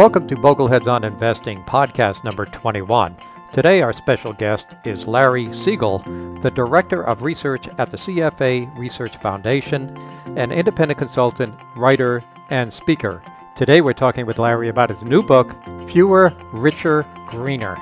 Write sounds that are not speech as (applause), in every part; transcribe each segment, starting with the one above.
Welcome to Bogleheads on Investing, podcast number 21. Today, our special guest is Larry Siegel, the Director of Research at the CFA Research Foundation, an independent consultant, writer, and speaker. Today, we're talking with Larry about his new book, Fewer, Richer, Greener.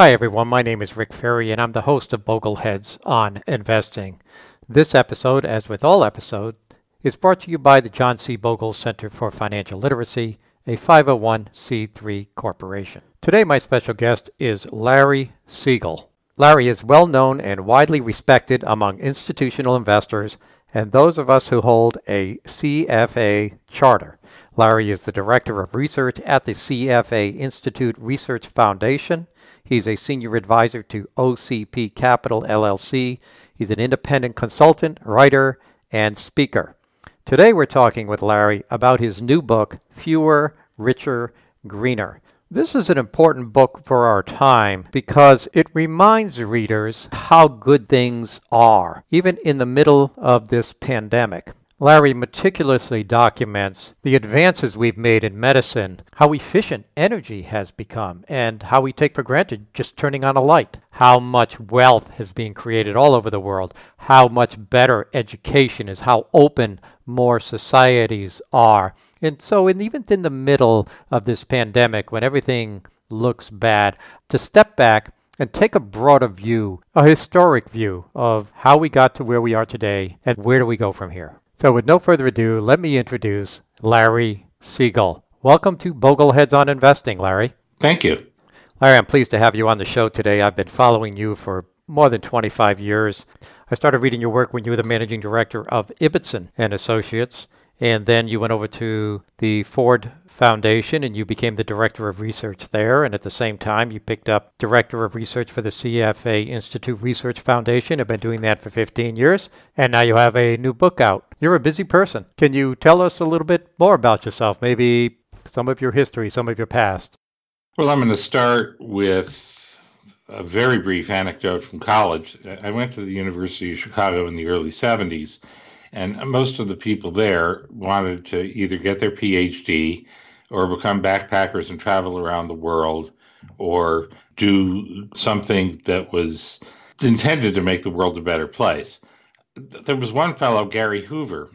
Hi, everyone. My name is Rick Ferri, and I'm the host of Bogleheads on Investing. This episode, as with all episodes, is brought to you by the John C. Bogle Center for Financial Literacy, a 501c3 corporation. Today, my special guest is Larry Siegel. Larry is well known and widely respected among institutional investors and those of us who hold a CFA charter. Larry is the Director of Research at the CFA Institute Research Foundation He's a senior advisor to OCP Capital LLC. He's an independent consultant, writer, and speaker. Today we're talking with Larry about his new book, Fewer, Richer, Greener. This is an important book for our time because it reminds readers how good things are, even in the middle of this pandemic. Larry meticulously documents the advances we've made in medicine, how efficient energy has become, and how we take for granted just turning on a light, how much wealth has been created all over the world, how much better education is, how open more societies are. And so, even in the middle of this pandemic, when everything looks bad, to step back and take a broader view, a historic view of how we got to where we are today and where do we go from here. So, with no further ado, let me introduce Larry Siegel. Welcome to Bogleheads on Investing, Larry. Thank you. Larry, I'm pleased to have you on the show today. I've been following you for more than 25 years. I started reading your work when you were the managing director of Ibbotson and Associates, and then you went over to the Ford Foundation and you became the director of research there. And at the same time, you picked up director of research for the CFA Institute Research Foundation. I've been doing that for 15 years. And now you have a new book out. You're a busy person. Can you tell us a little bit more about yourself? Maybe some of your history, some of your past. Well, I'm going to start with a very brief anecdote from college. I went to the University of Chicago in the early 70s, and most of the people there wanted to either get their PhD or become backpackers and travel around the world or do something that was intended to make the world a better place. There was one fellow, Gary Hoover,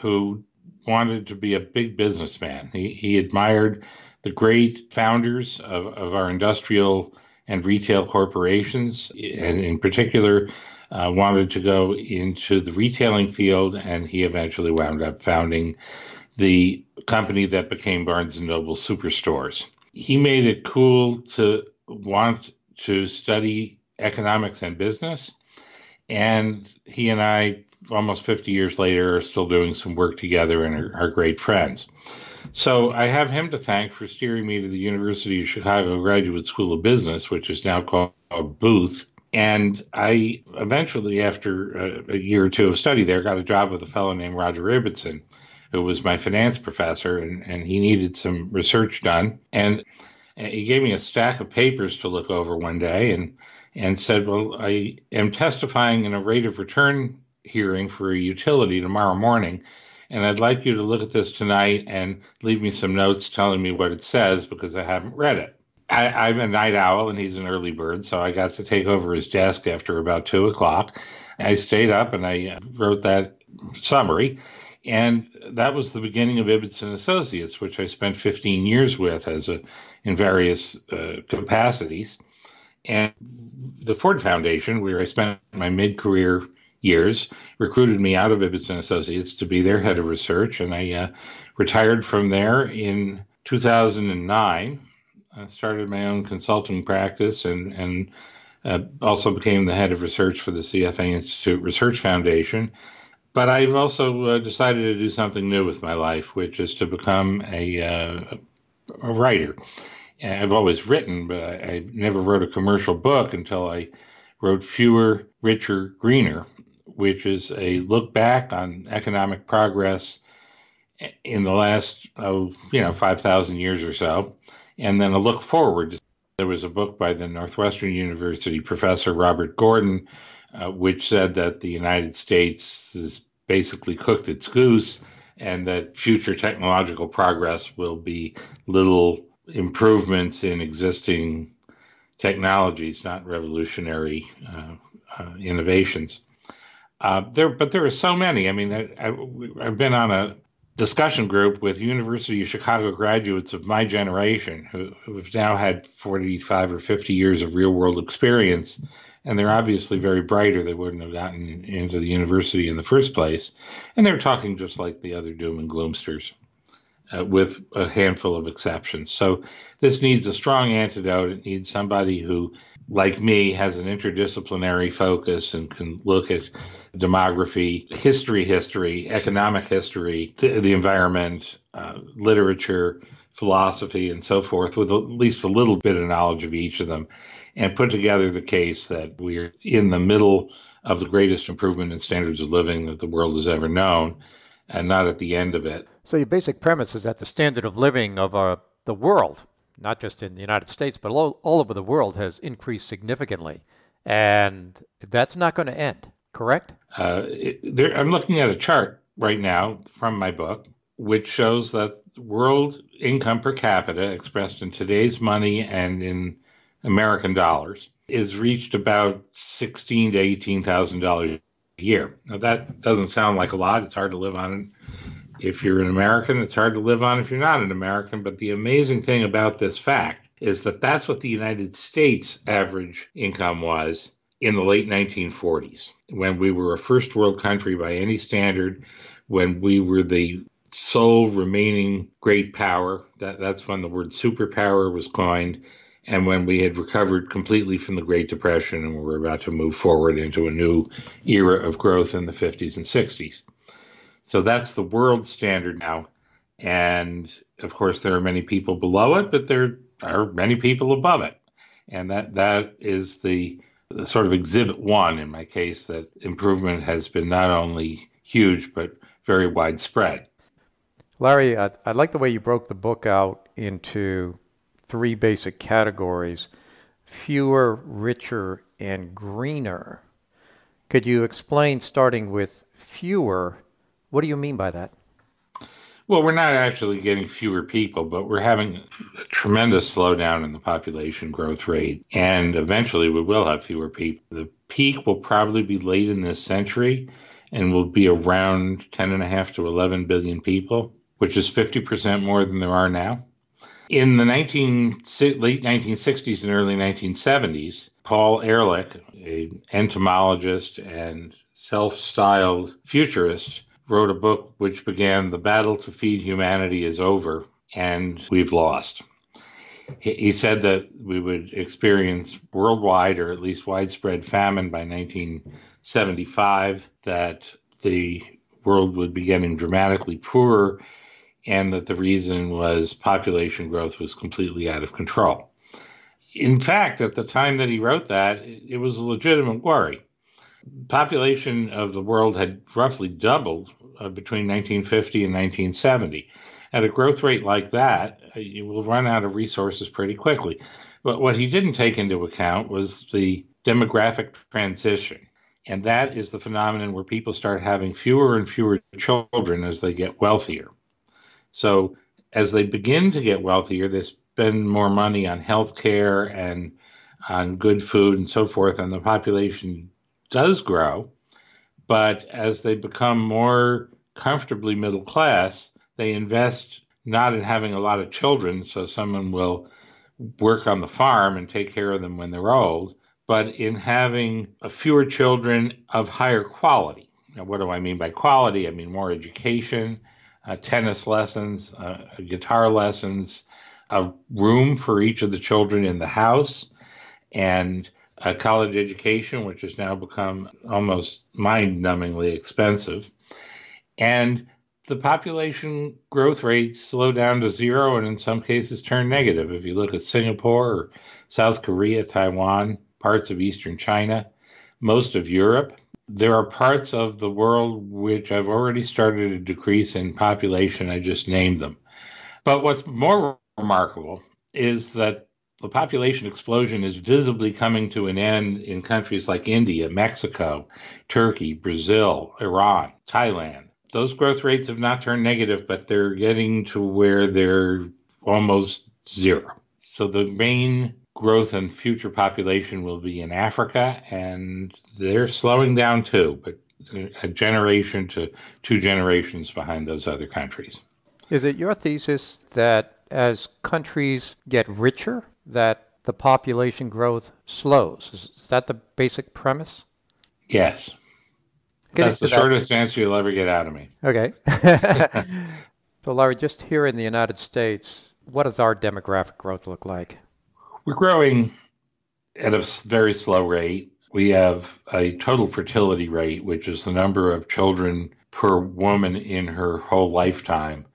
who wanted to be a big businessman. He, he admired the great founders of, of our industrial and retail corporations, and in particular, uh, wanted to go into the retailing field, and he eventually wound up founding the company that became Barnes and Noble Superstores. He made it cool to want to study economics and business. And he and I, almost 50 years later, are still doing some work together and are, are great friends. So I have him to thank for steering me to the University of Chicago Graduate School of Business, which is now called Booth. And I eventually, after a, a year or two of study there, got a job with a fellow named Roger Ibbotson, who was my finance professor, and, and he needed some research done. And he gave me a stack of papers to look over one day and, and said, Well, I am testifying in a rate of return hearing for a utility tomorrow morning. And I'd like you to look at this tonight and leave me some notes telling me what it says because I haven't read it. I, am a night owl and he's an early bird, so I got to take over his desk after about two o'clock. I stayed up and I wrote that summary. And that was the beginning of Ibbotson Associates, which I spent 15 years with as a in various uh, capacities. And the Ford Foundation, where I spent my mid-career years, recruited me out of Ibbotson Associates to be their head of research, and I uh, retired from there in 2009. I started my own consulting practice and and uh, also became the head of research for the CFA Institute Research Foundation but I've also uh, decided to do something new with my life, which is to become a, uh, a writer. I've always written, but I, I, never wrote a commercial book until I wrote Fewer, Richer, Greener, which is a look back on economic progress in the last, oh, you know, 5,000 years or so, and then a look forward There was a book by the Northwestern University professor Robert Gordon, uh, which said that the United States has basically cooked its goose and that future technological progress will be little improvements in existing technologies, not revolutionary uh, uh, innovations. Uh, there, but there are so many. I mean, I, I've been on a discussion group with University of Chicago graduates of my generation who, who have now had 45 or 50 years of real world experience. And they're obviously very brighter. They wouldn't have gotten into the university in the first place. And they're talking just like the other doom and gloomsters, uh, with a handful of exceptions. So this needs a strong antidote. It needs somebody who like me, has an interdisciplinary focus and can look at demography, history, history, economic history, th- the environment, uh, literature, philosophy, and so forth, with at least a little bit of knowledge of each of them, and put together the case that we're in the middle of the greatest improvement in standards of living that the world has ever known, and not at the end of it. So, your basic premise is that the standard of living of our, the world not just in the United States, but all, all over the world, has increased significantly. And that's not going to end, correct? Uh, it, there, I'm looking at a chart right now from my book, which shows that world income per capita, expressed in today's money and in American dollars, is reached about sixteen to eighteen thousand dollars a year. Now that doesn't sound like a lot. It's hard to live on if you're an American, it's hard to live on if you're not an American. But the amazing thing about this fact is that that's what the United States average income was in the late 1940s, when we were a first world country by any standard, when we were the sole remaining great power. That, that's when the word superpower was coined, and when we had recovered completely from the Great Depression and we were about to move forward into a new era of growth in the 50s and 60s. So that's the world standard now. And of course, there are many people below it, but there are many people above it. And that, that is the, the sort of exhibit one in my case that improvement has been not only huge, but very widespread. Larry, I, I like the way you broke the book out into three basic categories fewer, richer, and greener. Could you explain, starting with fewer, what do you mean by that? Well, we're not actually getting fewer people, but we're having a tremendous slowdown in the population growth rate. And eventually we will have fewer people. The peak will probably be late in this century and will be around 10.5 to 11 billion people, which is 50% more than there are now. In the 19, late 1960s and early 1970s, Paul Ehrlich, an entomologist and self styled futurist, wrote a book which began The Battle to Feed Humanity is Over, and we've lost. He said that we would experience worldwide or at least widespread famine by 1975, that the world would be getting dramatically poorer, and that the reason was population growth was completely out of control. In fact, at the time that he wrote that, it was a legitimate worry population of the world had roughly doubled uh, between 1950 and 1970. At a growth rate like that, uh, you will run out of resources pretty quickly. But what he didn't take into account was the demographic transition. And that is the phenomenon where people start having fewer and fewer children as they get wealthier. So, as they begin to get wealthier, they spend more money on health care and on good food and so forth, and the population does grow, but as they become more comfortably middle class, they invest not in having a lot of children, so someone will work on the farm and take care of them when they're old, but in having fewer children of higher quality. Now, what do I mean by quality? I mean more education, uh, tennis lessons, uh, guitar lessons, a room for each of the children in the house, and a college education, which has now become almost mind numbingly expensive. And the population growth rates slow down to zero and in some cases turn negative. If you look at Singapore or South Korea, Taiwan, parts of Eastern China, most of Europe, there are parts of the world which have already started a decrease in population. I just named them. But what's more remarkable is that the population explosion is visibly coming to an end in countries like India, Mexico, Turkey, Brazil, Iran, Thailand. Those growth rates have not turned negative, but they're getting to where they're almost zero. So the main growth and future population will be in Africa, and they're slowing down too, but a generation to two generations behind those other countries. Is it your thesis that as countries get richer, that the population growth slows? Is that the basic premise? Yes. Get That's the that. shortest answer you'll ever get out of me. Okay. (laughs) so, Larry, just here in the United States, what does our demographic growth look like? We're growing at a very slow rate. We have a total fertility rate, which is the number of children per woman in her whole lifetime,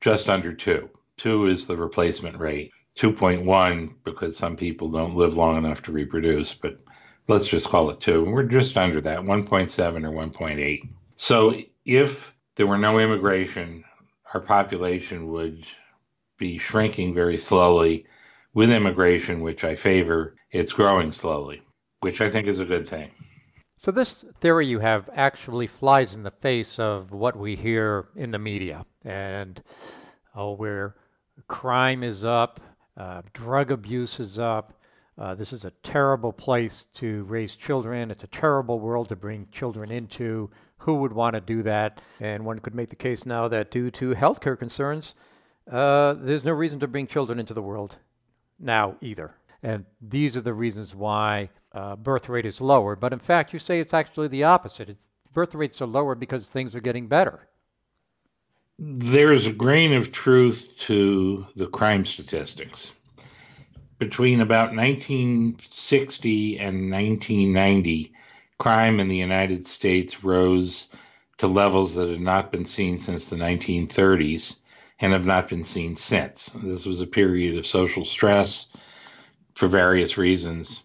just under two. Two is the replacement rate. 2.1 because some people don't live long enough to reproduce, but let's just call it two. We're just under that, 1.7 or 1.8. So if there were no immigration, our population would be shrinking very slowly with immigration, which I favor, it's growing slowly, which I think is a good thing. So, this theory you have actually flies in the face of what we hear in the media. And, oh, where crime is up, uh, drug abuse is up. Uh, this is a terrible place to raise children. It's a terrible world to bring children into. Who would want to do that? And one could make the case now that due to healthcare concerns, uh, there's no reason to bring children into the world now either. And these are the reasons why uh, birth rate is lower. But in fact, you say it's actually the opposite. It's, birth rates are lower because things are getting better. There's a grain of truth to the crime statistics. Between about 1960 and 1990, crime in the United States rose to levels that had not been seen since the 1930s and have not been seen since. This was a period of social stress for various reasons.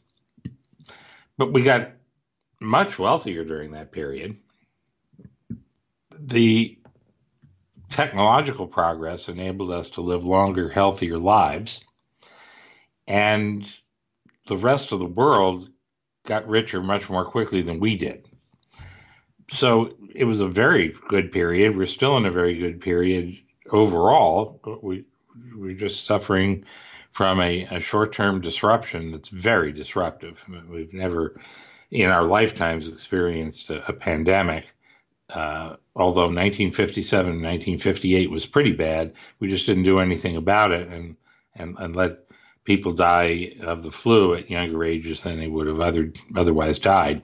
But we got much wealthier during that period. The technological progress enabled us to live longer, healthier lives. And the rest of the world got richer much more quickly than we did. So it was a very good period. We're still in a very good period overall, we we're just suffering from a, a short-term disruption that's very disruptive. We've never, in our lifetimes, experienced a, a pandemic. Uh, although 1957 and 1958 was pretty bad, we just didn't do anything about it and and, and let people die of the flu at younger ages than they would have other, otherwise died.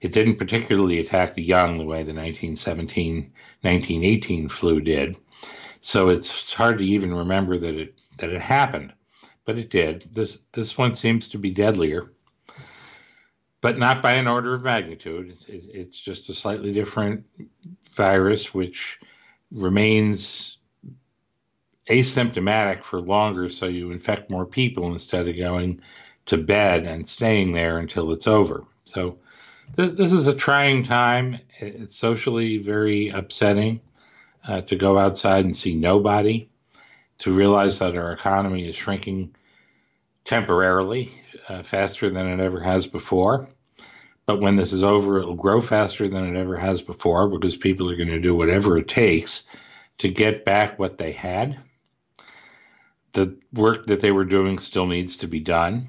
It didn't particularly attack the young the way the 1917 1918 flu did. So it's hard to even remember that it that it happened, but it did. This this one seems to be deadlier, but not by an order of magnitude. It's, it's just a slightly different virus which remains asymptomatic for longer, so you infect more people instead of going to bed and staying there until it's over. So th- this is a trying time. It's socially very upsetting uh, to go outside and see nobody, to realize that our economy is shrinking temporarily uh, faster than it ever has before. But when this is over, it'll grow faster than it ever has before because people are going to do whatever it takes to get back what they had. The work that they were doing still needs to be done.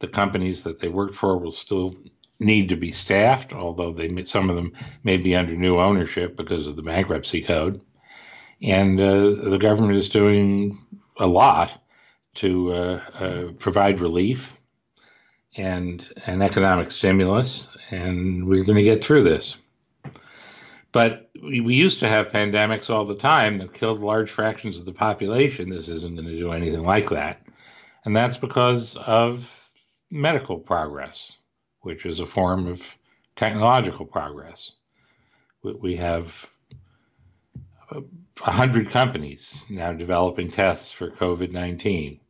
The companies that they worked for will still need to be staffed, although they some of them may be under new ownership because of the bankruptcy code. And uh, the government is doing a lot to uh, uh, provide relief and an economic stimulus, and we're going to get through this. But we, we used to have pandemics all the time that killed large fractions of the population. This isn't going to do anything like that. And that's because of medical progress which is a form of technological progress. We have a hundred companies now developing tests for COVID 19.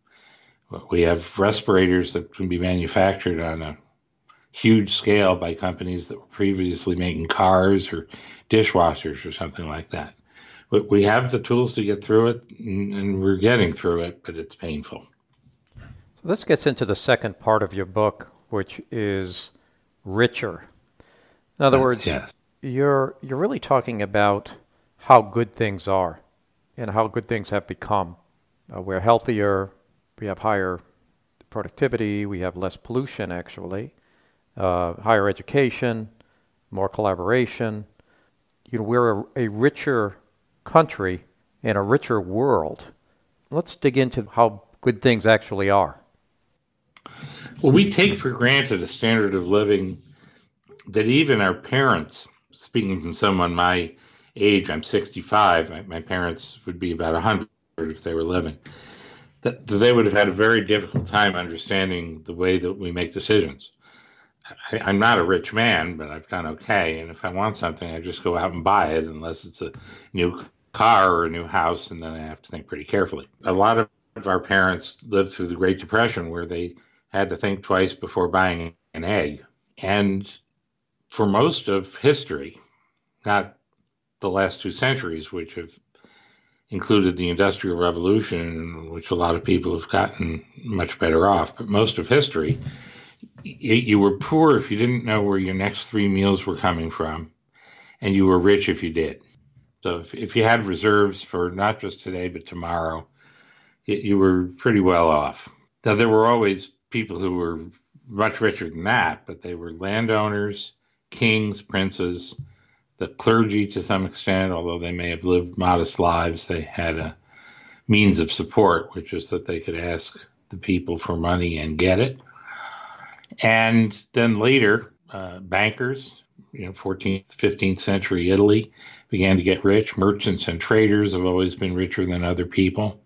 We have respirators that can be manufactured on a huge scale by companies that were previously making cars or dishwashers or something like that. But we have the tools to get through it, and we're getting through it, but it's painful. So this gets into the second part of your book, which is richer. In other words, yes. you're you're really talking about how good things are and how good things have become. Uh, we're healthier, we have higher productivity, we have less pollution actually, uh, higher education, more collaboration. You know, we're a, a richer country and a richer world. Let's dig into how good things actually are. Well, we take for granted a standard of living that even our parents, speaking from someone my age, I'm 65, my, my parents would be about 100 if they were living, that, they would have had a very difficult time understanding the way that we make decisions. I, I'm not a rich man, but I've done okay. And if I want something, I just go out and buy it, unless it's a new car or a new house, and then I have to think pretty carefully. A lot of our parents lived through the Great Depression where they had to think twice before buying an egg. And for most of history, not the last two centuries, which have included the Industrial Revolution, which a lot of people have gotten much better off, but most of history, you were poor if you didn't know where your next three meals were coming from, and you were rich if you did. So if, if you had reserves for not just today but tomorrow, you were pretty well off. Now there were always people who were much richer than that, but they were landowners, kings, princes, the clergy to some extent, although they may have lived modest lives, they had a means of support, which is that they could ask the people for money and get it. And then later, uh, bankers, you know, 14th, 15th century Italy began to get rich. Merchants and traders have always been richer than other people.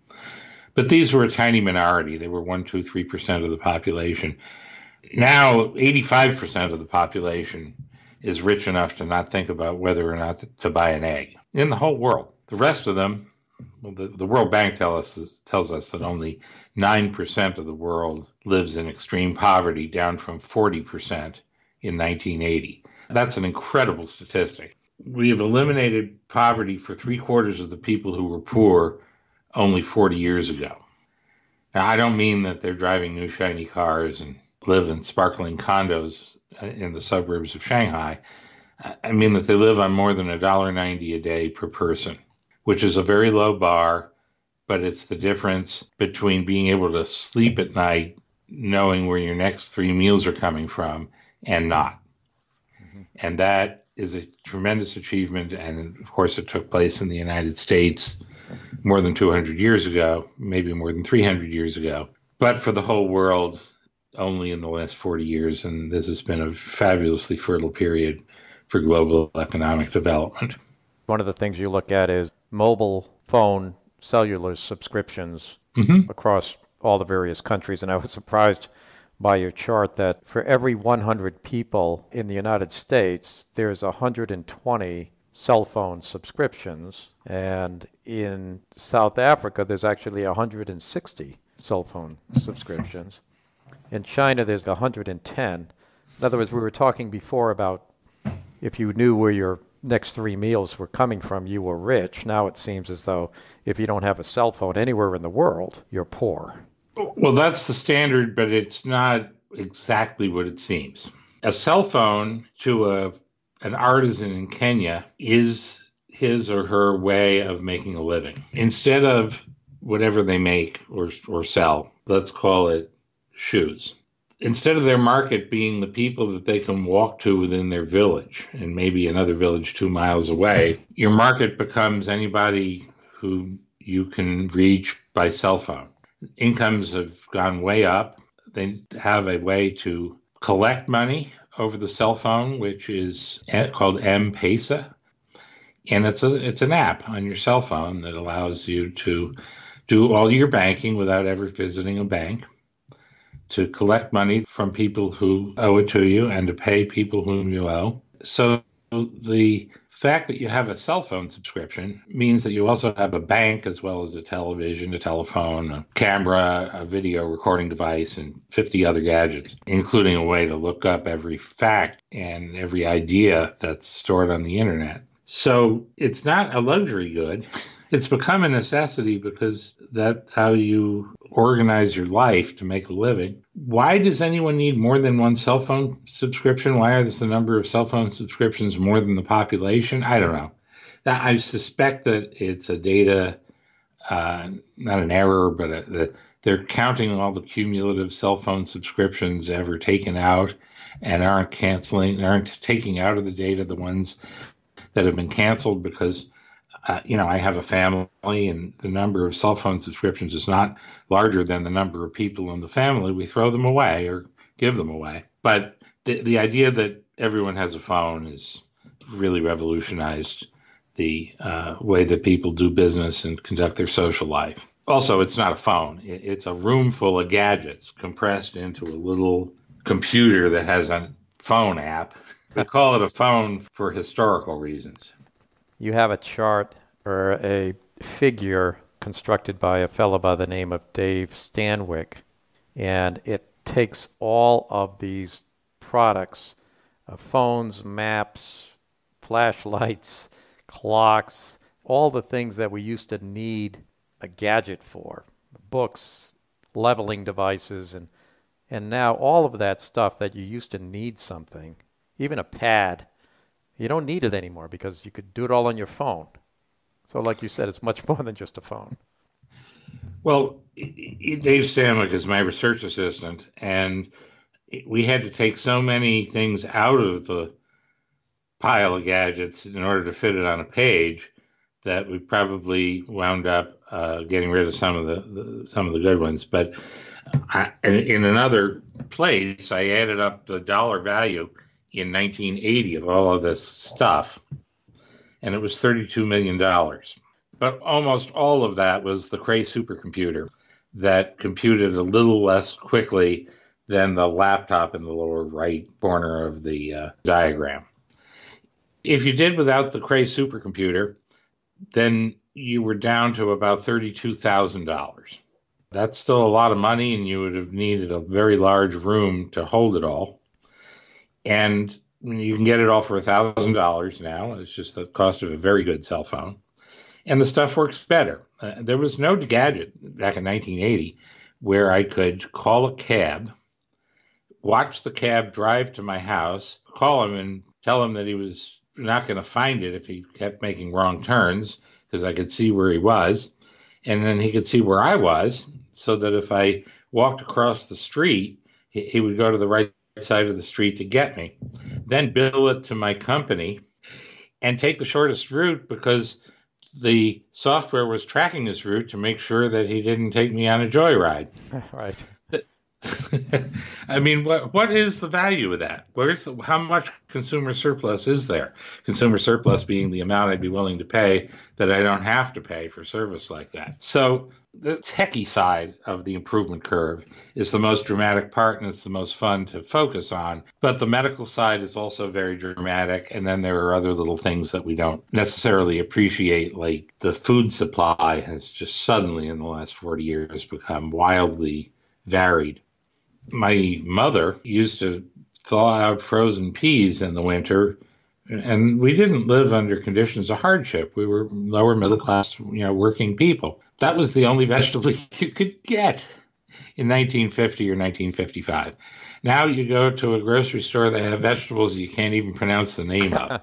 But these were a tiny minority. They were 1, 2, 3% of the population. Now, 85% of the population is rich enough to not think about whether or not to buy an egg in the whole world. The rest of them, well, the, the World Bank tell us, tells us that only 9% of the world lives in extreme poverty, down from 40% in 1980. That's an incredible statistic. We have eliminated poverty for three quarters of the people who were poor only 40 years ago. Now, I don't mean that they're driving new shiny cars and live in sparkling condos in the suburbs of Shanghai. I mean that they live on more than $1.90 a day per person, which is a very low bar, but it's the difference between being able to sleep at night knowing where your next three meals are coming from and not. Mm-hmm. And that is a tremendous achievement. And of course, it took place in the United States more than 200 years ago, maybe more than 300 years ago. But for the whole world, only in the last 40 years. And this has been a fabulously fertile period for global economic development. One of the things you look at is mobile phone cellular subscriptions mm-hmm. across all the various countries. And I was surprised by your chart that for every 100 people in the United States, there's 120 cell phone subscriptions. And in South Africa, there's actually 160 cell phone subscriptions. In China, there's 110. In other words, we were talking before about if you knew where your next three meals were coming from, you were rich. Now it seems as though if you don't have a cell phone anywhere in the world, you're poor. Well, that's the standard, but it's not exactly what it seems. A cell phone to a an artisan in Kenya is his or her way of making a living. Instead of whatever they make or or sell, let's call it shoes. Instead of their market being the people that they can walk to within their village and maybe another village two miles away, your market becomes anybody who you can reach by cell phone. Incomes have gone way up. They have a way to collect money over the cell phone, which is called M-Pesa. And it's a it's an app on your cell phone that allows you to do all your banking without ever visiting a bank to collect money from people who owe it to you and to pay people whom you owe. So the fact that you have a cell phone subscription means that you also have a bank as well as a television, a telephone, a camera, a video recording device, and 50 other gadgets, including a way to look up every fact and every idea that's stored on the internet. So it's not a luxury good. (laughs) it's become a necessity because that's how you organize your life to make a living. Why does anyone need more than one cell phone subscription? Why is the number of cell phone subscriptions more than the population? I don't know. I suspect that it's a data, uh, not an error, but the, they're counting all the cumulative cell phone subscriptions ever taken out and aren't canceling, aren't taking out of the data the ones that have been canceled because uh, you know, I have a family, and the number of cell phone subscriptions is not larger than the number of people in the family. We throw them away or give them away. But the the idea that everyone has a phone is really revolutionized the uh, way that people do business and conduct their social life. Also, it's not a phone; it's a room full of gadgets compressed into a little computer that has a phone app. We call it a phone for historical reasons you have a chart or a figure constructed by a fellow by the name of Dave Stanwick, and it takes all of these products uh, phones, maps, flashlights, (laughs) clocks, all the things that we used to need a gadget for, books, leveling devices, and and now all of that stuff that you used to need something, even a pad, you don't need it anymore because you could do it all on your phone. So, like you said, it's much (laughs) more than just a phone. Well, Dave Stanwyck is my research assistant, and we had to take so many things out of the pile of gadgets in order to fit it on a page that we probably wound up uh, getting rid of some of the, the, some of the good ones. But I, in another place, I added up the dollar value in 1980 of all of this stuff, and it was $32 million. But almost all of that was the Cray supercomputer that computed a little less quickly than the laptop in the lower right corner of the uh, diagram. If you did without the Cray supercomputer, then you were down to about $32,000. That's still a lot of money, and you would have needed a very large room to hold it all and you can get it all for thousand dollars now. It's just the cost of a very good cell phone, and the stuff works better. Uh, there was no gadget back in 1980 where I could call a cab, watch the cab drive to my house, call him and tell him that he was not going to find it if he kept making wrong turns because I could see where he was, and then he could see where I was, so that if I walked across the street, he, he would go to the right side of the street to get me, then bill it to my company and take the shortest route because the software was tracking his route to make sure that he didn't take me on a joyride. (laughs) Right. (laughs) I mean, what what is the value of that? Where's the, how much consumer surplus is there? Consumer surplus being the amount I'd be willing to pay that I don't have to pay for service like that. So the techie side of the improvement curve is the most dramatic part and it's the most fun to focus on. But the medical side is also very dramatic. And then there are other little things that we don't necessarily appreciate, like the food supply has just suddenly in the last 40 years become wildly varied my mother used to thaw out frozen peas in the winter and we didn't live under conditions of hardship. We were lower middle class you know working people. That was the only (laughs) vegetable you could get in 1950 or 1955 now you go to a grocery store they have vegetables you can't even pronounce the name of.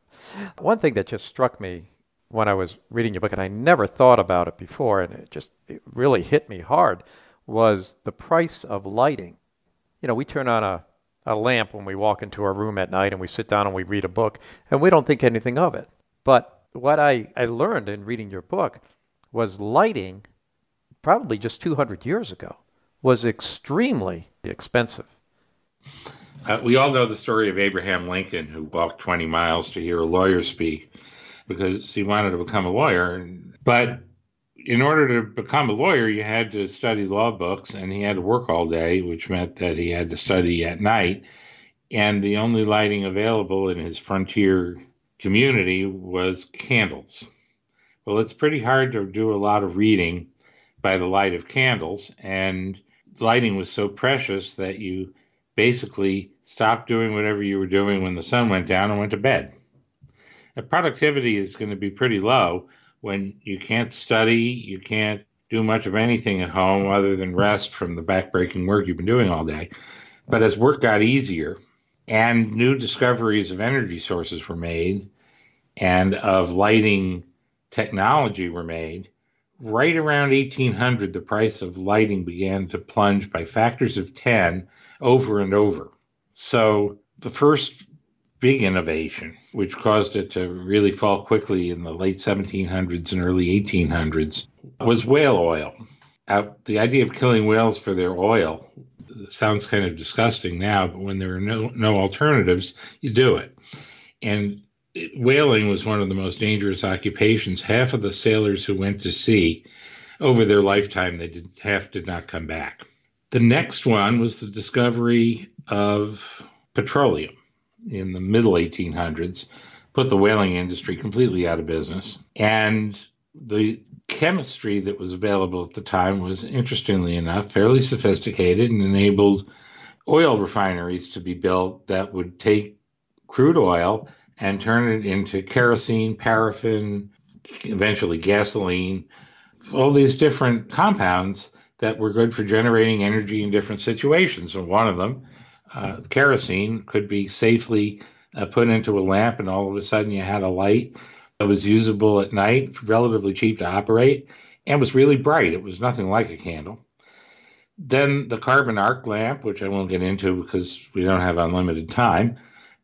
(laughs) One thing that just struck me when i was reading your book and i never thought about it before and it just it really hit me hard was the price of lighting. You know, we turn on a, a lamp when we walk into our room at night and we sit down and we read a book, and we don't think anything of it. But what I, I learned in reading your book was lighting, probably just 200 years ago, was extremely expensive. Uh, we all know the story of Abraham Lincoln, who walked 20 miles to hear a lawyer speak because he wanted to become a lawyer. But in order to become a lawyer, you had to study law books, and he had to work all day, which meant that he had to study at night. And the only lighting available in his frontier community was candles. Well, it's pretty hard to do a lot of reading by the light of candles, and lighting was so precious that you basically stopped doing whatever you were doing when the sun went down and went to bed. Now, productivity is going to be pretty low when you can't study, you can't do much of anything at home other than rest from the backbreaking work you've been doing all day. But as work got easier and new discoveries of energy sources were made and of lighting technology were made, right around 1800, the price of lighting began to plunge by factors of 10 over and over. So the first big innovation, which caused it to really fall quickly in the late 1700s and early 1800s, was whale oil. Uh, the idea of killing whales for their oil sounds kind of disgusting now, but when there are no, no alternatives, you do it. And it, whaling was one of the most dangerous occupations. Half of the sailors who went to sea over their lifetime, they did half did not come back. The next one was the discovery of petroleum in the middle 1800s, put the whaling industry completely out of business. And the chemistry that was available at the time was, interestingly enough, fairly sophisticated and enabled oil refineries to be built that would take crude oil and turn it into kerosene, paraffin, eventually gasoline, all these different compounds that were good for generating energy in different situations. And one of them, uh, kerosene, could be safely uh, put into a lamp, and all of a sudden you had a light that was usable at night, relatively cheap to operate, and was really bright. It was nothing like a candle. Then the carbon arc lamp, which I won't get into because we don't have unlimited time,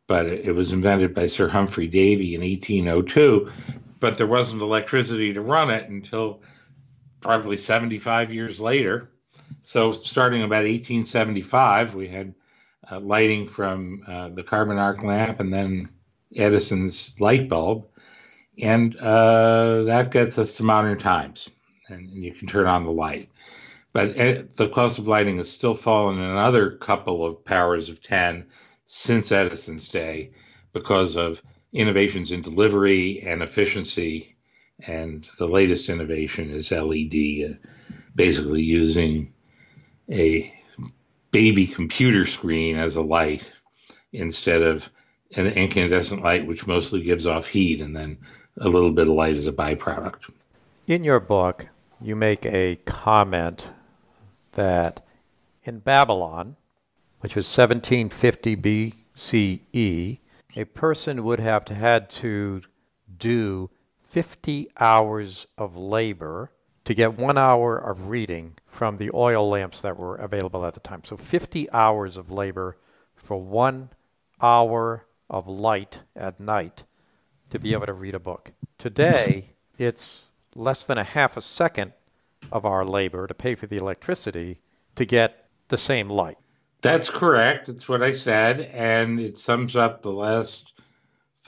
but it was invented by Sir Humphrey Davy in 1802. But there wasn't electricity to run it until probably 75 years later. So, starting about 1875, we had uh, lighting from uh, the carbon arc lamp and then Edison's light bulb. And uh, that gets us to modern times. And, and you can turn on the light. But uh, the cost of lighting has still fallen another couple of powers of 10 since Edison's day because of innovations in delivery and efficiency and the latest innovation is LED, uh, basically using a baby computer screen as a light instead of an incandescent light, which mostly gives off heat and then a little bit of light as a byproduct. In your book, you make a comment that in Babylon, which was 1750 BCE, a person would have had to do 50 hours of labor to get one hour of reading from the oil lamps that were available at the time. So 50 hours of labor for one hour of light at night to be able to read a book. Today, (laughs) it's less than a half a second of our labor to pay for the electricity to get the same light. That's correct. It's what I said, and it sums up the last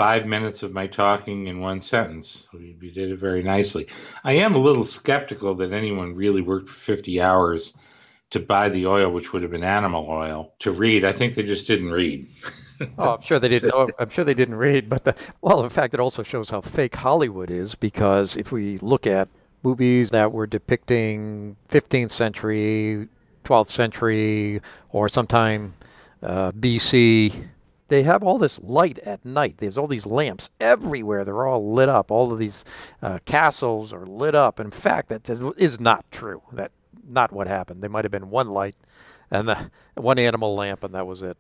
five minutes of my talking in one sentence. You did it very nicely. I am a little skeptical that anyone really worked for 50 hours to buy the oil, which would have been animal oil, to read. I think they just didn't read. oh, I'm sure they didn't know. I'm sure they didn't read. But the, well, in fact, it also shows how fake Hollywood is because if we look at movies that were depicting 15th century, 12th century, or sometime uh, BC they have all this light at night. There's all these lamps everywhere. They're all lit up. All of these uh, castles are lit up. In fact, that is not true. That not what happened. There might have been one light and the, one animal lamp, and that was it.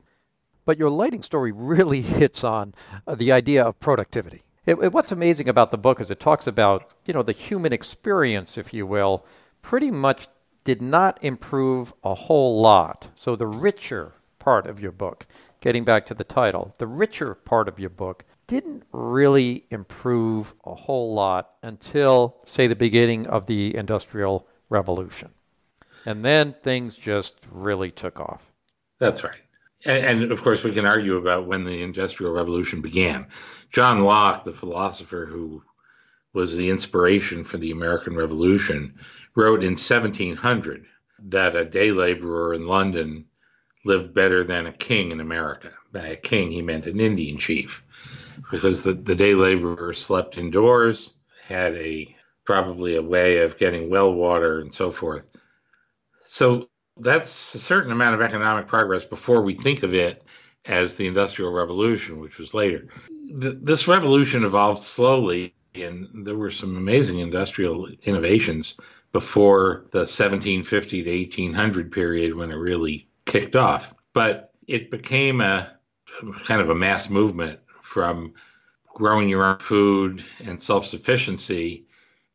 But your lighting story really (laughs) hits on uh, the idea of productivity. It, it, what's amazing about the book is it talks about you know the human experience, if you will, pretty much did not improve a whole lot. So the richer part of your book getting back to the title, the richer part of your book didn't really improve a whole lot until, say, the beginning of the Industrial Revolution. And then things just really took off. That's right. And, and, of course, we can argue about when the Industrial Revolution began. John Locke, the philosopher who was the inspiration for the American Revolution, wrote in 1700 that a day laborer in London lived better than a king in America. By a king, he meant an Indian chief, because the, the day laborer slept indoors, had a probably a way of getting well water and so forth. So that's a certain amount of economic progress before we think of it as the Industrial Revolution, which was later. The, this revolution evolved slowly and there were some amazing industrial innovations before the 1750 to 1800 period when it really kicked off. But it became a kind of a mass movement from growing your own food and self sufficiency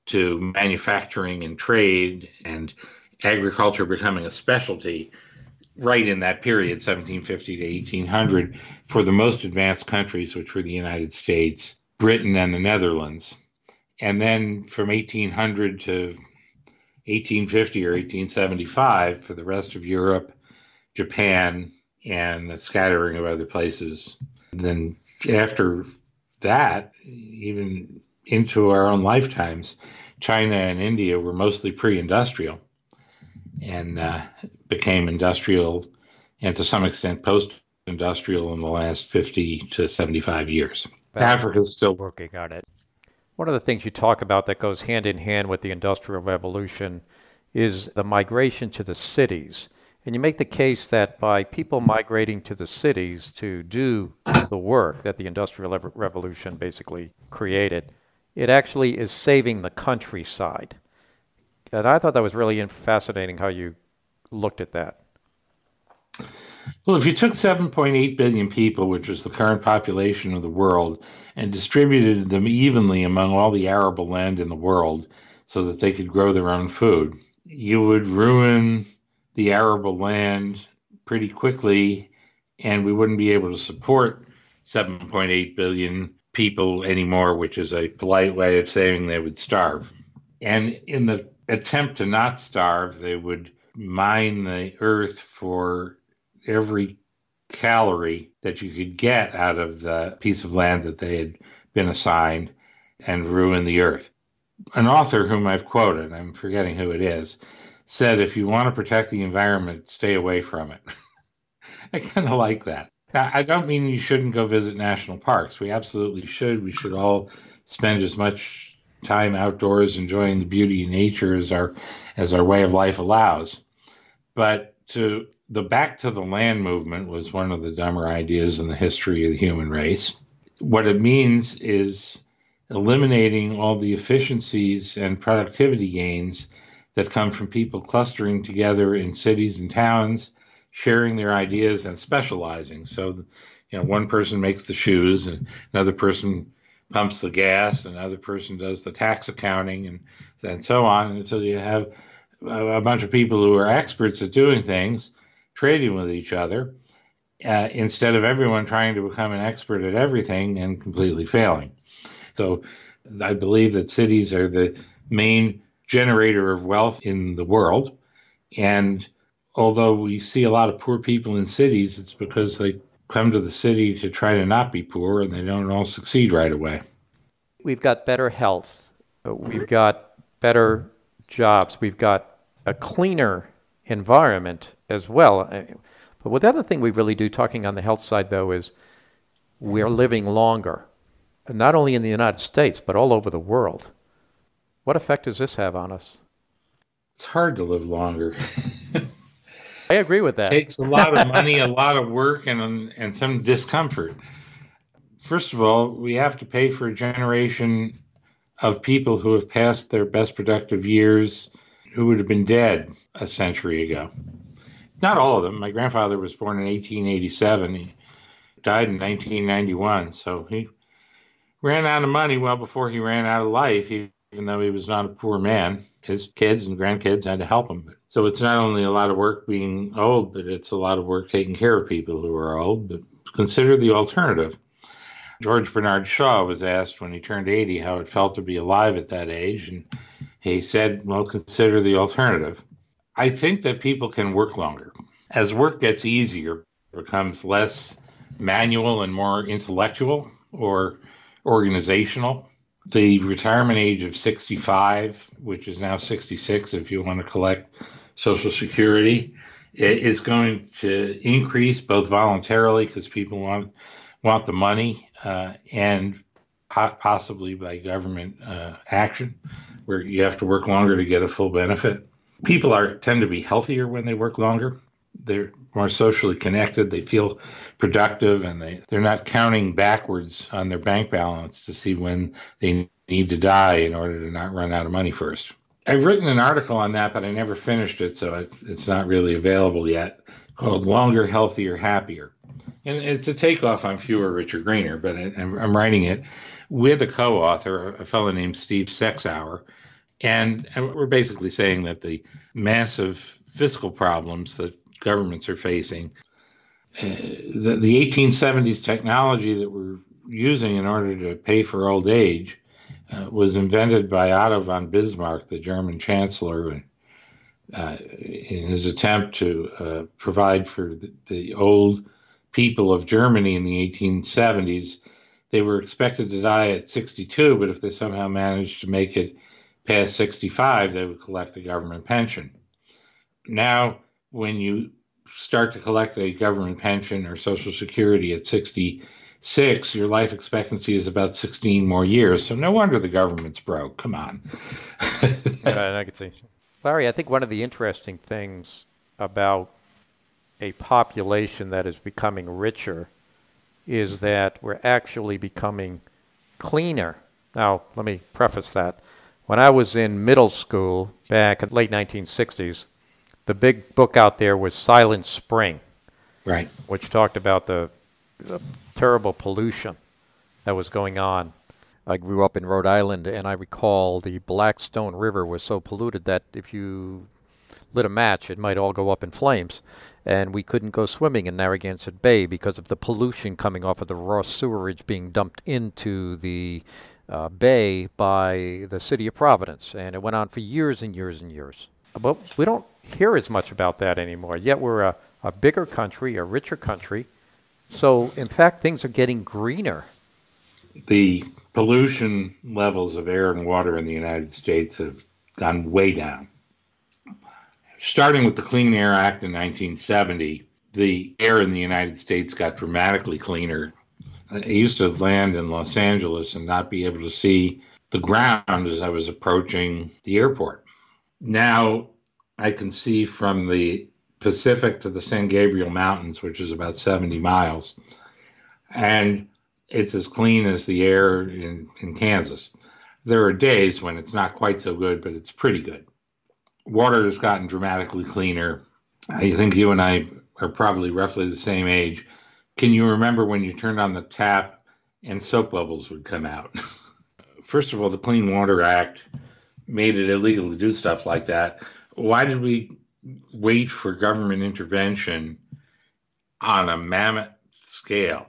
to manufacturing and trade and agriculture becoming a specialty right in that period 1750 to 1800 for the most advanced countries which were the united states britain and the netherlands and then from 1800 to 1850 or 1875 for the rest of europe japan and a scattering of other places then after that even into our own lifetimes china and india were mostly pre-industrial and uh, became industrial and to some extent post industrial in the last 50 to 75 years. Africa is still working on it. One of the things you talk about that goes hand in hand with the Industrial Revolution is the migration to the cities. And you make the case that by people migrating to the cities to do the work that the Industrial Revolution basically created, it actually is saving the countryside. And I thought that was really fascinating how you looked at that. Well, if you took 7.8 billion people, which is the current population of the world, and distributed them evenly among all the arable land in the world so that they could grow their own food, you would ruin the arable land pretty quickly, and we wouldn't be able to support 7.8 billion people anymore, which is a polite way of saying they would starve. And in the attempt to not starve, they would mine the earth for every calorie that you could get out of the piece of land that they had been assigned and ruin the earth. An author whom I've quoted, I'm forgetting who it is, said if you want to protect the environment, stay away from it. (laughs) I kind of like that. I don't mean you shouldn't go visit national parks. We absolutely should. We should all spend as much time outdoors enjoying the beauty of nature as our as our way of life allows. But to the back to the land movement was one of the dumber ideas in the history of the human race. What it means is eliminating all the efficiencies and productivity gains that come from people clustering together in cities and towns, sharing their ideas and specializing. So, you know, one person makes the shoes, and another person pumps the gas, another person does the tax accounting, and and so on until you have a bunch of people who are experts at doing things trading with each other uh, instead of everyone trying to become an expert at everything and completely failing. So I believe that cities are the main generator of wealth in the world. And although we see a lot of poor people in cities, it's because they come to the city to try to not be poor and they don't all succeed right away. We've got better health. Uh, we've got better jobs. We've got a cleaner environment as well. Uh, but what the other thing we really do, talking on the health side, though, is we're living longer, not only in the United States, but all over the world. What effect does this have on us? It's hard to live longer. (laughs) I agree with that. It takes a lot of money, a lot of work, and um, and some discomfort. First of all, we have to pay for a generation of people who have passed their best productive years who would have been dead a century ago. Not all of them. My grandfather was born in 1887. He died in 1991. So he ran out of money well before he ran out of life, even though he was not a poor man. His kids and grandkids had to help him. So it's not only a lot of work being old, but it's a lot of work taking care of people who are old. But consider the alternative. George Bernard Shaw was asked when he turned 80 how it felt to be alive at that age, and he said, Well, consider the alternative. I think that people can work longer. As work gets easier, becomes less manual and more intellectual or organizational. The retirement age of 65, which is now 66 if you want to collect Social Security, is going to increase both voluntarily because people want want the money uh, and po- possibly by government uh, action, where you have to work longer to get a full benefit. People are tend to be healthier when they work longer. They're more socially connected. They feel productive, and they they're not counting backwards on their bank balance to see when they need to die in order to not run out of money first. I've written an article on that, but I never finished it, so it's not really available yet, called Longer, Healthier, Happier. And it's a takeoff on Fewer, Richer, Greener, but I'm writing it with a co author, a fellow named Steve Sexauer. And, and we're basically saying that the massive fiscal problems that governments are facing, uh, the, the 1870s technology that we're using in order to pay for old age uh, was invented by Otto von Bismarck, the German chancellor, uh, in his attempt to uh, provide for the, the, old people of Germany in the 1870s. They were expected to die at 62, but if they somehow managed to make it past 65, they would collect a government pension. Now, when you start to collect a government pension or Social Security at 66, your life expectancy is about 16 more years. So no wonder the government's broke. Come on. (laughs) yeah, I can see. Larry, I think one of the interesting things about a population that is becoming richer is mm-hmm. that we're actually becoming cleaner. Now, let me preface that. When I was in middle school back in the late 1960s, the big book out there was Silent Spring. Right. Which talked about the the terrible pollution that was going on. I grew up in Rhode Island, and I recall the Blackstone River was so polluted that if you lit a match, it might all go up in flames. And we couldn't go swimming in Narragansett Bay because of the pollution coming off of the raw sewerage being dumped into the uh, bay by the city of Providence. And it went on for years and years and years. But we don't hear as much about that anymore. Yet we're a, a bigger country, a richer country, so, in fact, things are getting greener. The pollution levels of air and water in the United States have gone way down. Starting with the Clean Air Act in 1970, the air in the United States got dramatically cleaner. I used to land in Los Angeles and not be able to see the ground as I was approaching the airport. Now I can see from the Pacific to the San Gabriel Mountains, which is about 70 miles. And it's as clean as the air in, in Kansas. There are days when it's not quite so good, but it's pretty good. Water has gotten dramatically cleaner. I think you and I are probably roughly the same age. Can you remember when you turned on the tap and soap bubbles would come out? (laughs) First of all, the Clean Water Act made it illegal to do stuff like that. Why did we wait for government intervention on a mammoth scale,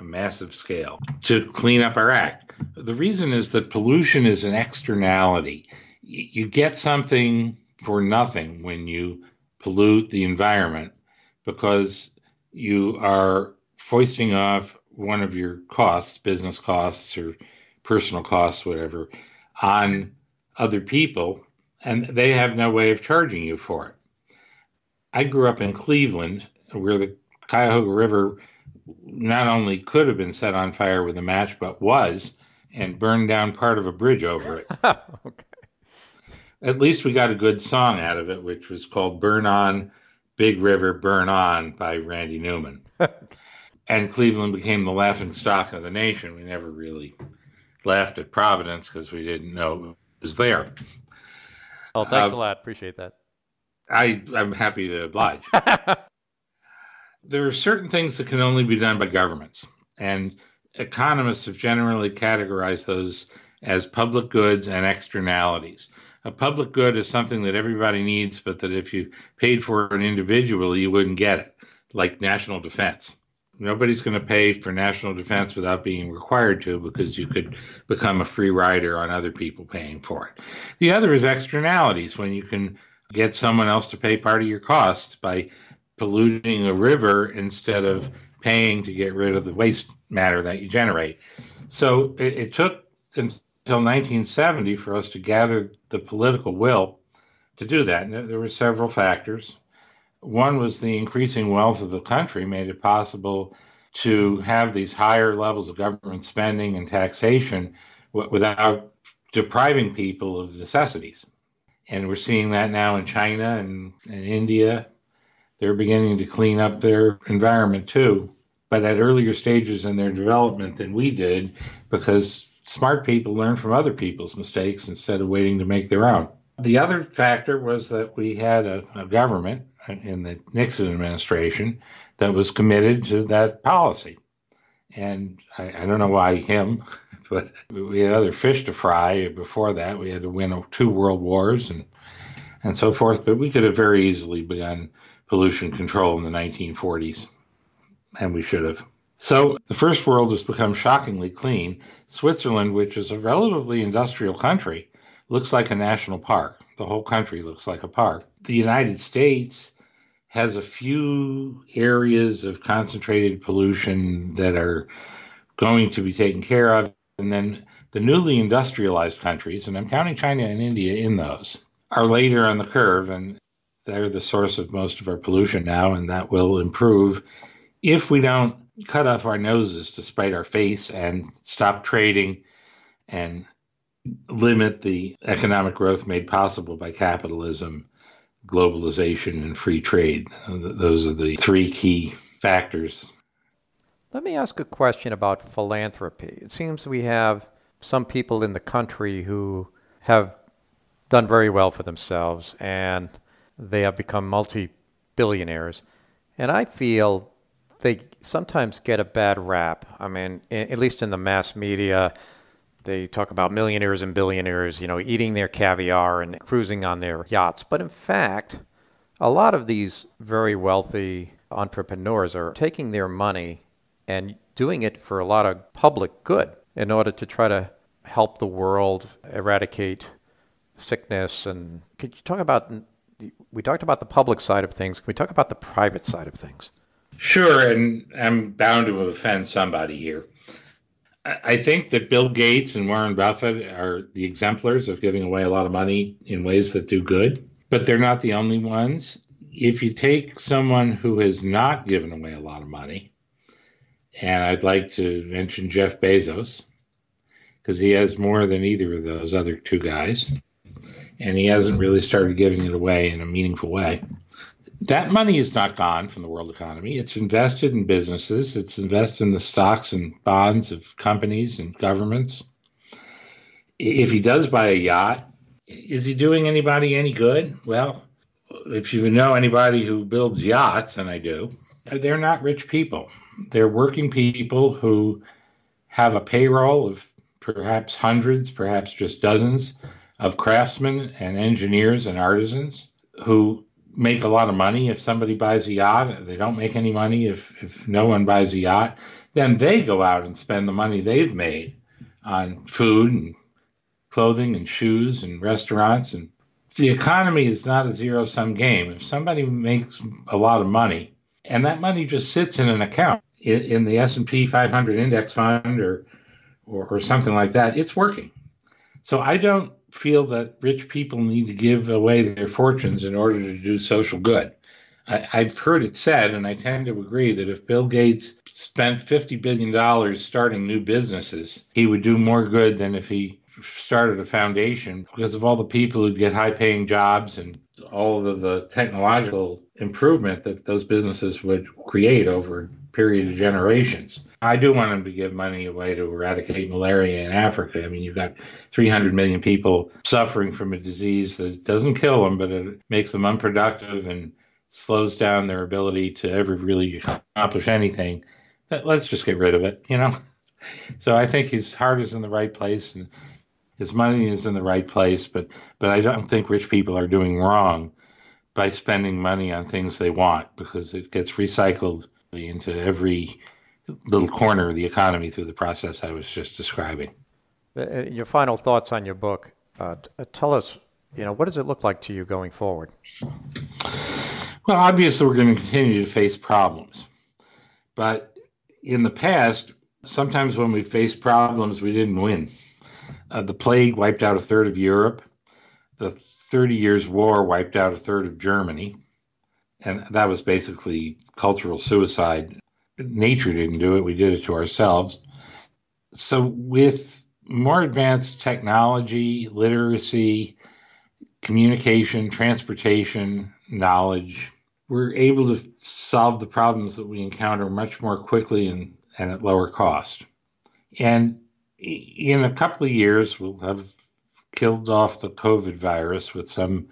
a massive scale, to clean up our act. The reason is that pollution is an externality. You get something for nothing when you pollute the environment because you are foisting off one of your costs, business costs or personal costs, whatever, on other people and they have no way of charging you for it. I grew up in Cleveland, where the Cuyahoga River not only could have been set on fire with a match, but was, and burned down part of a bridge over it. (laughs) okay. At least we got a good song out of it, which was called Burn On, Big River, Burn On by Randy Newman. (laughs) and Cleveland became the laughing stock of the nation. We never really laughed at Providence because we didn't know it was there. Oh, thanks uh, a lot. Appreciate that. I, I'm happy to oblige. (laughs) there are certain things that can only be done by governments, and economists have generally categorized those as public goods and externalities. A public good is something that everybody needs, but that if you paid for it individually, you wouldn't get it, like national defense. Nobody's going to pay for national defense without being required to because you could become a free rider on other people paying for it. The other is externalities, when you can get someone else to pay part of your costs by polluting a river instead of paying to get rid of the waste matter that you generate. So it, it took until 1970 for us to gather the political will to do that. And there were several factors. One was the increasing wealth of the country made it possible to have these higher levels of government spending and taxation w- without depriving people of necessities. And we're seeing that now in China and, and India. They're beginning to clean up their environment too, but at earlier stages in their development than we did because smart people learn from other people's mistakes instead of waiting to make their own. The other factor was that we had a, a government in the Nixon administration that was committed to that policy. And I, I, don't know why him, (laughs) but we had other fish to fry before that. We had to win two world wars and and so forth. But we could have very easily begun pollution control in the 1940s, and we should have. So the first world has become shockingly clean. Switzerland, which is a relatively industrial country, looks like a national park. The whole country looks like a park. The United States has a few areas of concentrated pollution that are going to be taken care of. And then the newly industrialized countries, and I'm counting China and India in those, are later on the curve. And they're the source of most of our pollution now, and that will improve if we don't cut off our noses to spite our face and stop trading and limit the economic growth made possible by capitalism, globalization, and free trade. Those are the three key factors. Let me ask a question about philanthropy. It seems we have some people in the country who have done very well for themselves and they have become multi billionaires. And I feel they sometimes get a bad rap. I mean, at least in the mass media, they talk about millionaires and billionaires, you know, eating their caviar and cruising on their yachts. But in fact, a lot of these very wealthy entrepreneurs are taking their money and doing it for a lot of public good in order to try to help the world eradicate sickness. And could you talk about? We talked about the public side of things. Can we talk about the private side of things? Sure, and I'm bound to offend somebody here. I think that Bill Gates and Warren Buffett are the exemplars of giving away a lot of money in ways that do good, but they're not the only ones. If you take someone who has not given away a lot of money, and I'd like to mention Jeff Bezos, because he has more than either of those other two guys, and he hasn't really started giving it away in a meaningful way that money is not gone from the world economy. It's invested in businesses. It's invested in the stocks and bonds of companies and governments. If he does buy a yacht, is he doing anybody any good? Well, if you know anybody who builds yachts, and I do, they're not rich people. They're working people who have a payroll of perhaps hundreds, perhaps just dozens of craftsmen and engineers and artisans who make a lot of money if somebody buys a yacht. They don't make any money if, if no one buys a yacht. Then they go out and spend the money they've made on food and clothing and shoes and restaurants. And the economy is not a zero sum game. If somebody makes a lot of money and that money just sits in an account in, in the S&P 500 index fund or, or, or something like that, it's working. So I don't feel that rich people need to give away their fortunes in order to do social good. I, have heard it said, and I tend to agree, that if Bill Gates spent $50 billion starting new businesses, he would do more good than if he started a foundation because of all the people who'd get high paying jobs and all of the technological improvement that those businesses would create over period of generations. I do want them to give money away to eradicate malaria in Africa. I mean, you've got 300 million people suffering from a disease that doesn't kill them, but it makes them unproductive and slows down their ability to ever really accomplish anything. Let's just get rid of it, you know? (laughs) So I think his heart is in the right place and his money is in the right place, but, but I don't think rich people are doing wrong by spending money on things they want because it gets recycled into every little corner of the economy through the process I was just describing. Uh, uh, your final thoughts on your book. Uh, uh, tell us, you know, what does it look like to you going forward? Well, obviously, we're going to continue to face problems. But in the past, sometimes when we faced problems, we didn't win. Uh, the plague wiped out a third of Europe. The Thirty Years' War wiped out a third of Germany. And that was basically cultural suicide nature didn't do it, we did it to ourselves. So, with more advanced technology, literacy, communication, transportation, knowledge, we're able to solve the problems that we encounter much more quickly and, and at lower cost. And in a couple of years, we'll have killed off the COVID virus with some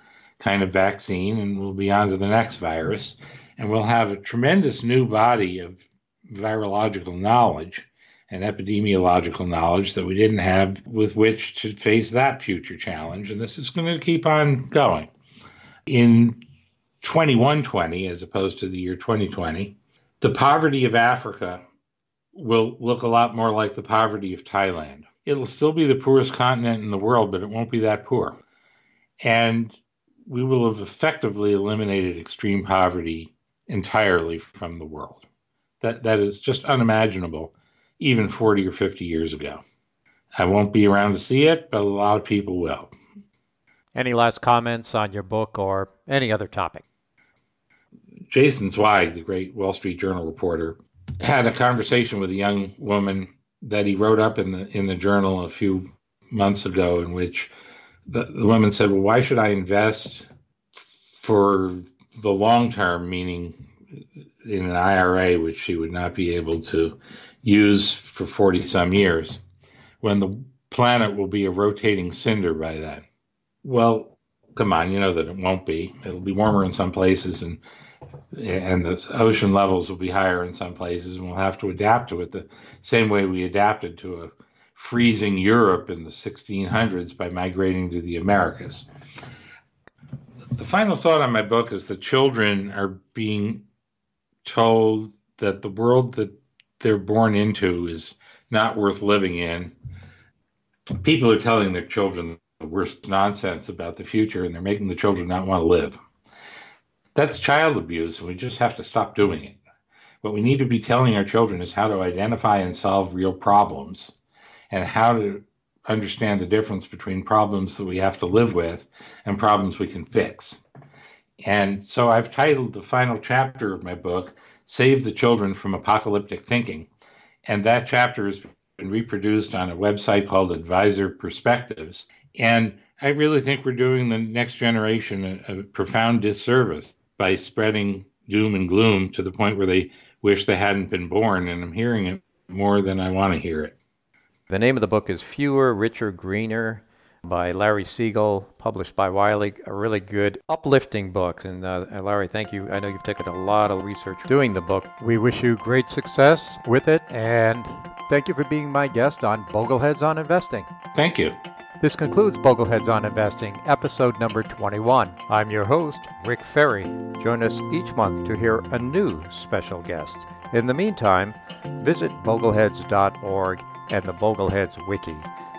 kind of vaccine, and we'll be on to the next virus. And we'll have a tremendous new body of virological knowledge and epidemiological knowledge that we didn't have with which to face that future challenge. And this is going to keep on going. In 2120, as opposed to the year 2020, the poverty of Africa will look a lot more like the poverty of Thailand. It'll still be the poorest continent in the world, but it won't be that poor. And we will have effectively eliminated extreme poverty entirely from the world. That, that is just unimaginable even 40 or 50 years ago. I won't be around to see it, but a lot of people will. Any last comments on your book or any other topic? Jason Zweig, the great Wall Street Journal reporter, had a conversation with a young woman that he wrote up in the in the journal a few months ago, in which the, the woman said, "Well, why should I invest for the long term, meaning in an IRA, which she would not be able to use for 40 some years, when the planet will be a rotating cinder by then?" Well, come on, you know that it won't be. It'll be warmer in some places and and the ocean levels will be higher in some places, and we'll have to adapt to it the same way we adapted to a freezing Europe in the 1600s by migrating to the Americas. The final thought on my book is that children are being told that the world that they're born into is not worth living in. People are telling their children the worst nonsense about the future, and they're making the children not want to live. That's child abuse, and we just have to stop doing it. What we need to be telling our children is how to identify and solve real problems and how to understand the difference between problems that we have to live with and problems we can fix. And so I've titled the final chapter of my book, Save the Children from Apocalyptic Thinking. And that chapter has been reproduced on a website called Advisor Perspectives. And I really think we're doing the next generation a, a profound disservice by spreading doom and gloom to the point where they wish they hadn't been born. And I'm hearing it more than I want to hear it. The name of the book is Fewer, Richer, Greener by Larry Siegel, published by Wiley. A really good, uplifting book. And uh, Larry, thank you. I know you've taken a lot of research doing the book. We wish you great success with it. And thank you for being my guest on Bogleheads on Investing. Thank you. This concludes Bogleheads on Investing, episode number 21. I'm your host, Rick Ferri. Join us each month to hear a new special guest. In the meantime, visit bogleheads.org and the Bogleheads Wiki.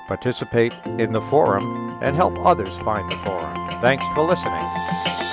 Participate in the forum and help others find the forum. Thanks for listening.